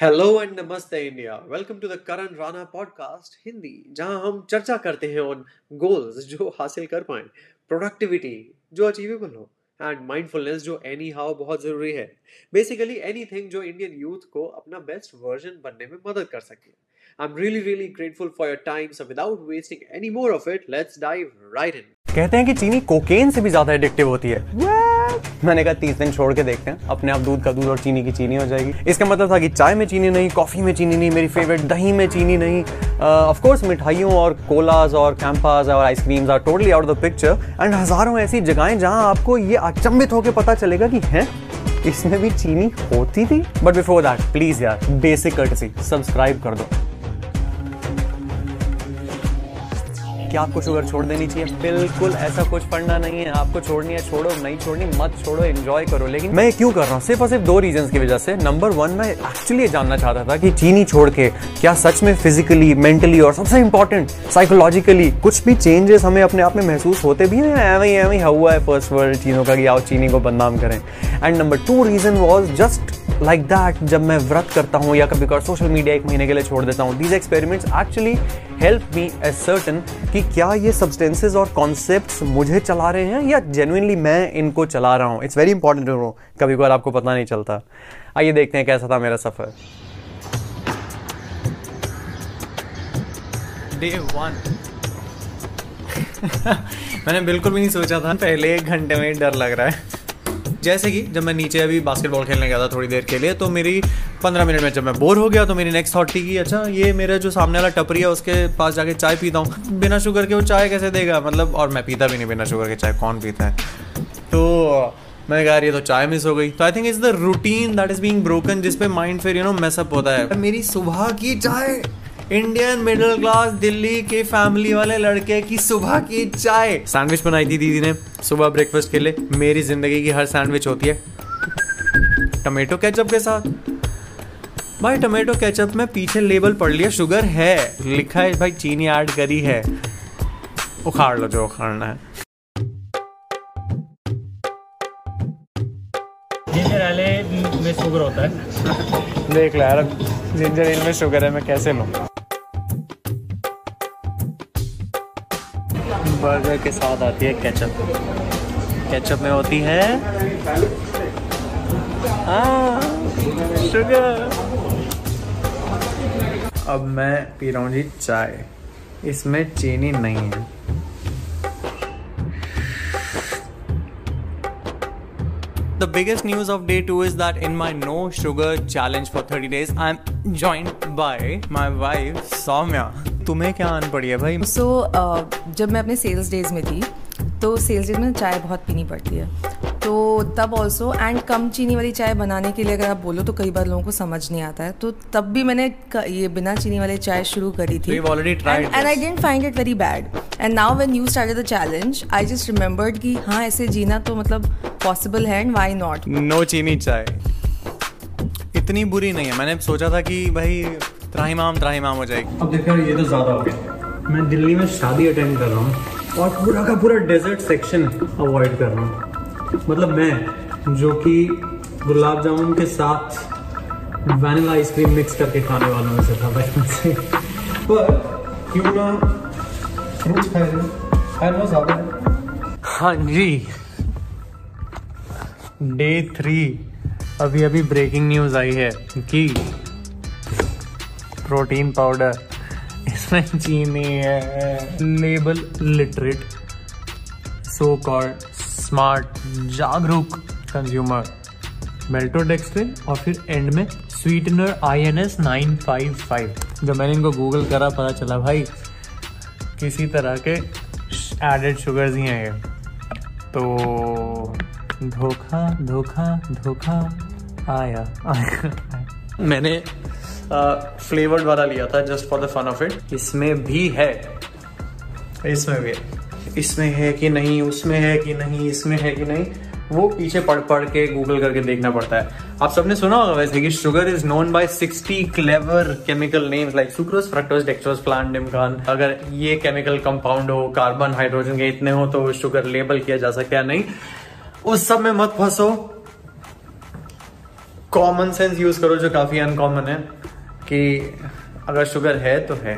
Hello and नमस्ते India welcome to the Karan Rana podcast Hindi जहाँ हम चर्चा करते हैं ऑन गोल्स जो हासिल कर पाए प्रोडक्टिविटी जो अचीवेबल हो एंड माइंडफुलनेस जो एनी हाउ बहुत ज़रूरी है। बेसिकली एनीथिंग जो इंडियन यूथ को अपना बेस्ट वर्जन बनने में मदद कर सके। I am really really grateful for your time so without wasting any more of it let's dive right in कहते हैं कि चीनी कोकेन से भी ज़्यादा एडिक्टिव होती है। मैंने कहा, तीस दिन छोड़ के देखते हैं। अपने आप दूध का दूध और चीनी की चीनी हो जाएगी। इसका मतलब था कि चाय में चीनी नहीं, कॉफ़ी में चीनी नहीं, मेरी फेवरेट दही में चीनी नहीं। ऑफ़ कोर्स मिठाइयों और कोलाज और कैंपाज और ice creams are totally out of the picture and हज़ारों ऐसी जगहें जहाँ आपको ये अचंभित होकर पता चलेगा कि है, इसमें भी चीनी होती थी। बट बिफोर दैट प्लीज़ यार बेसिक कर्टसी सब्सक्राइब कर दो। क्या आपको शुगर छोड़ देनी चाहिए। बिल्कुल ऐसा कुछ पढ़ना नहीं है। आपको छोड़नी है, छोड़ो, नहीं छोड़नी, मत छोड़ो एंजॉय करो। लेकिन मैं क्यों कर रहा हूँ? सिर्फ़ और सिर्फ़ दो रीजन की वजह से। नंबर वन मैं एक्चुअली जानना चाहता था कि चीनी छोड़ के क्या सच में फिजिकली मेंटली और सबसे इंपॉर्टेंट साइकोलॉजिकली कुछ भी चेंजेस हमें अपने आप में महसूस होते भी हैं? एवं एवं हुआ है फ़र्स्ट वर्ल्ड चीज़ों का कि आओ चीनी को बदनाम करें। And number two reason was just like that जब मैं व्रत करता हूँ या कभी कभी सोशल मीडिया एक महीने के लिए छोड़ देता हूँ। These experiments actually help me ascertain कि क्या ये सब्सटेंसेज और कॉन्सेप्ट मुझे चला रहे हैं या जेनुइनली मैं इनको चला रहा हूँ? इट्स वेरी इंपॉर्टेंट टू कभी कभार आपको पता नहीं चलता। आइए देखते हैं कैसा था मेरा सफ़र। डे वन मैंने बिल्कुल भी नहीं सोचा था। पहले एक घंटे में डर लग रहा है। जैसे कि जब मैं नीचे अभी बास्केटबॉल खेलने गया था थोड़ी देर के लिए तो मेरी पंद्रह मिनट में जब मैं बोर हो गया तो मेरी नेक्स्ट थॉट थी कि अच्छा ये मेरा जो सामने वाला टपरी है, उसके पास जाके चाय पीता हूँ। बिना शुगर के वो चाय कैसे देगा? मतलब और मैं पीता भी नहीं बिना शुगर के, चाय कौन पीता है? तो मैं कह रही तो चाय मिस हो गई। तो I think is the routine that is being broken जिसपे माइंड फिर यू नो मेसअप होता है। मेरी सुबह की चाय इंडियन मिडिल क्लास दिल्ली के फैमिली वाले लड़के की सुबह की चाय। सैंडविच बनाई थी दीदी ने सुबह ब्रेकफास्ट के लिए। मेरी ज़िंदगी की हर सैंडविच होती है। टमेटो केचप के साथ। भाई टमेटो केचप में पीछे लेबल पढ़ लिया शुगर है। लिखा है भाई चीनी ऐड करी है। उखाड़ लो जो उखाड़ना है। जिंजर एले में शुगर होता है। देख लो यार जिंजर एल में शुगर है मैं कैसे लूँ? बर्गर के साथ आती है केचप केचप में होती है शुगर अब मैं पी रहा हूँ जी चाय इसमें चीनी नहीं है The biggest news of day two is that in my no sugar challenge for 30 days, I'm joined by my wife Soumya. तुम्हें क्या आन पड़ी है भाई? सो so, uh, जब मैं अपने सेल्स डेज़ में थी तो सेल्स डेज़ में चाय बहुत पीनी पड़ती है। तो तब ऑल्सो एंड कम चीनी वाली चाय बनाने के लिए अगर आप बोलो तो कई बार लोगों को समझ नहीं आता है। तो तब भी मैंने ये बिना चीनी वाली चाय शुरू करी थी। And I didn't find it very bad and now when you started the challenge I just remembered कि हाँ ऐसे जीना तो मतलब पॉसिबल है एंड वाई नॉट नो चीनी चाय। इतनी बुरी नहीं है। मैंने सोचा था कि भाई त्राहिमाम त्राहिमाम हो जाएगी अब देखो ये तो ज़्यादा हो गया। मैं दिल्ली में शादी अटेंड कर रहा हूँ और पूरा का पूरा डेजर्ट सेक्शन अवॉइड कर रहा हूँ। मतलब मैं जो कि गुलाब जामुन के साथ वैनिला आइसक्रीम मिक्स करके खाने वालों में से था बचपन से पर क्यों ना? फ्रूट्स खाए हाँ। जी। डे थ्री अभी अभी ब्रेकिंग न्यूज़ आई है कि प्रोटीन पाउडर। इसमें चीनी है label literate so called smart जागरूक कंज्यूमर मेल्टोडेक्स्ट्रिन और फिर एंड में sweetener I N S nine five five जब मैंने इनको गूगल करा पता चला भाई किसी तरह के एडेड शुगर्स ही हैं ये। तो धोखा धोखा धोखा आया, आया। मैंने फ्लेवर्ड वाला लिया था just for the fun of it इसमें भी है। इसमें भी है। इसमें है कि नहीं उसमें है कि नहीं इसमें है कि नहीं वो पीछे पढ़ पढ़ के गूगल करके देखना पड़ता है। आप सबने सुना होगा वैसे कि sugar is known by 60 clever chemical names like sucrose fructose dextrose प्लांटिमकान अगर ये केमिकल कंपाउंड हो कार्बन हाइड्रोजन के इतने हो तो शुगर लेबल किया जा सकता है नहीं? उस सब में मत फंसो। कॉमन सेंस यूज़ करो जो काफ़ी अनकॉमन है। कि अगर शुगर है तो है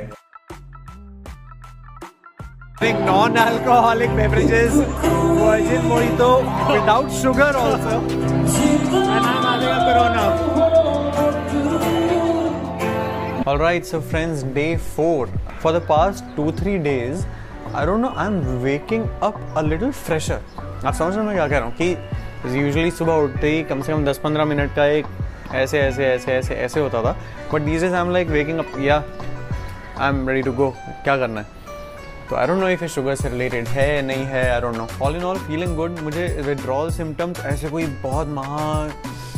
non alcoholic beverages virgin mojito without sugar also and Corona Alright, so friends, day four. For the past two three days, I don't know, I'm waking up a little fresher. आप समझ रहे हो मैं क्या कह रहा हूँ कि यूजुअली सुबह उठते ही कम से कम 10-15 मिनट का एक ऐसे ऐसे ऐसे ऐसे ऐसे होता था। But these is I am like waking up या I am ready to go क्या करना है? तो आई डोंट नो इफ़ ये शुगर से रिलेटेड है, नहीं है I don't know all in all feeling good मुझे विड्रॉल सिम्टम्स ऐसे कोई बहुत महा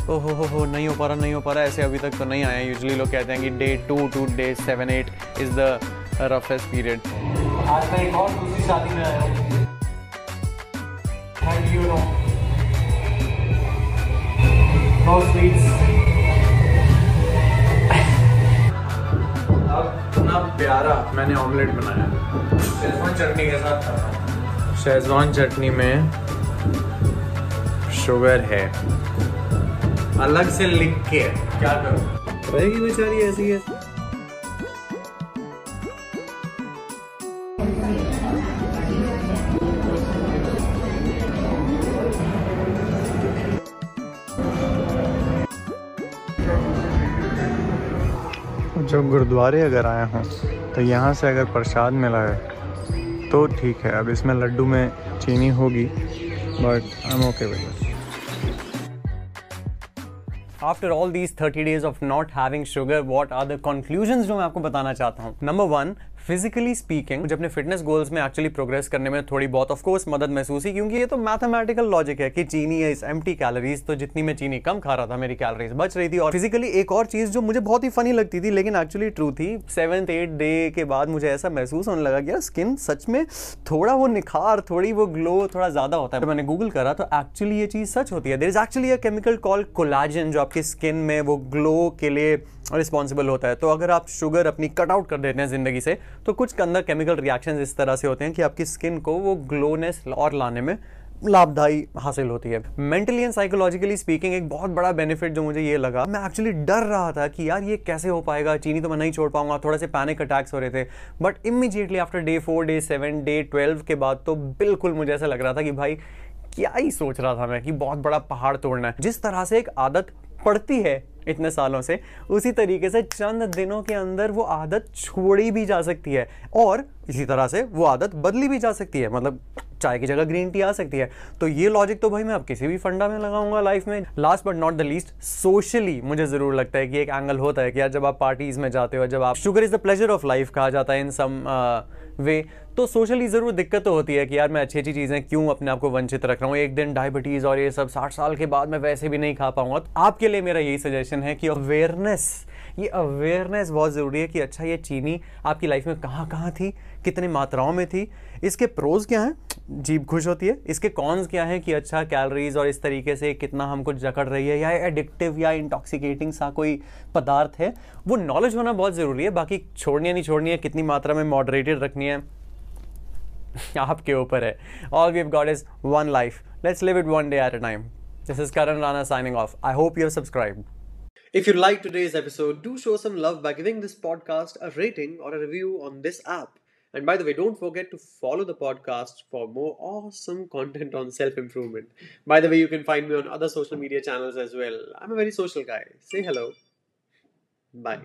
ओ हो हो हो नहीं हो पा रहा, नहीं हो पा रहा, ऐसे अभी तक तो नहीं आया यूजली लोग कहते हैं कि day two to day seven eight is the roughest period आज मैं एक और दूसरी शादी में आया हूँ। You know. No sweets. इतना मैंने ऑमलेट बनाया। शेजवान चटनी के साथ शेजवान चटनी में शुगर है। अलग से लिख के। क्या करूँ? रहेगी बेचारी ऐसी है। जब गुरुद्वारे अगर आए हों तो यहाँ से अगर प्रसाद मिला है तो ठीक है। अब इसमें लड्डू में चीनी होगी but I am okay with after all these thirty days of not having sugar what are the conclusion जो मैं आपको बताना चाहता हूँ? नंबर वन फिजिकली स्पीकिंग मुझे अपने फिटनेस गोल्स में एक्चुअली प्रोग्रेस करने में थोड़ी बहुत ऑफ़ कोर्स मदद महसूस हुई, क्योंकि ये तो मैथमेटिकल लॉजिक है कि चीनी इज़ एम्प्टी कैलोरीज तो जितनी मैं चीनी कम खा रहा था, मेरी कैलोरीज बच रही थी। और फिजिकली एक और चीज़ जो मुझे बहुत ही फनी लगती थी, लेकिन एक्चुअली ट्रू थी सेवंथ एट डे के बाद मुझे ऐसा महसूस होने लगा कि स्किन सच में थोड़ा वो निखार, थोड़ी वो ग्लो थोड़ा ज़्यादा होता है। तो मैंने गूगल करा तो एक्चुअली ये चीज़ सच होती है। There is actually a chemical call collagen जो आपकी स्किन में वो ग्लो के लिए रिस्पॉन्सिबल होता है। तो अगर आप शुगर अपनी कट आउट कर देते हैं ज़िंदगी से तो कुछ अंदर केमिकल रिएक्शंस इस तरह से होते हैं कि आपकी स्किन को वो ग्लोनेस और लाने में लाभदायी हासिल होती है। मेंटली एंड साइकोलॉजिकली स्पीकिंग एक बहुत बड़ा बेनिफिट जो मुझे ये लगा, मैं एक्चुअली डर रहा था कि यार ये कैसे हो पाएगा, चीनी तो मैं नहीं छोड़ पाऊँगा, थोड़े से पैनिक अटैक्स हो रहे थे। But immediately after day four day seven day twelve के बाद तो बिल्कुल मुझे ऐसा लग रहा था कि भाई क्या ही सोच रहा था मैं कि बहुत बड़ा पहाड़ तोड़ना है। जिस तरह से एक आदत पड़ती है इतने सालों से, उसी तरीके से चंद दिनों के अंदर वो आदत छोड़ी भी जा सकती है। और इसी तरह से वो आदत बदली भी जा सकती है मतलब चाय की जगह ग्रीन टी आ सकती है। तो ये लॉजिक तो भाई मैं अब किसी भी फंडा में लगाऊँगा लाइफ में। Last but not the least socially मुझे ज़रूर लगता है कि एक एंगल होता है कि यार जब आप पार्टीज़ में जाते हो जब आप sugar is the pleasure of life कहा जाता है इन सम वे तो सोशली ज़रूर दिक्कत तो होती है कि यार मैं अच्छी अच्छी चीज़ें क्यों अपने आप को वंचित रख रहा हूँ? एक दिन डायबिटीज़ और ये सब साठ साल के बाद मैं वैसे भी नहीं खा पाऊँगा। तो आपके लिए मेरा यही सजेशन है कि अवेयरनेस ये अवेयरनेस बहुत ज़रूरी है कि अच्छा ये चीनी आपकी लाइफ में कहाँ कहाँ थी? कितनी मात्राओं में थी इसके प्रोज क्या हैं? जीप खुश होती है। इसके कॉन्स क्या हैं कि अच्छा कैलोरीज और इस तरीके से कितना हमको जकड़ रही है या एडिक्टिव या इंटॉक्सिकेटिंग सा कोई पदार्थ है वो नॉलेज होना बहुत ज़रूरी है। बाकी छोड़नी है नहीं छोड़नी है कितनी मात्रा में मॉडरेटेड रखनी है आपके ऊपर है। All we got is one life let's live it one day at a time this is Karan Rana signing off I hope you have subscribed If you liked today's episode, do show some love by giving this podcast a rating or a review on this app. And by the way, don't forget to follow the podcast for more awesome content on self improvement. By the way, you can find me on other social media channels as well. I'm a very social guy. Say hello. Bye.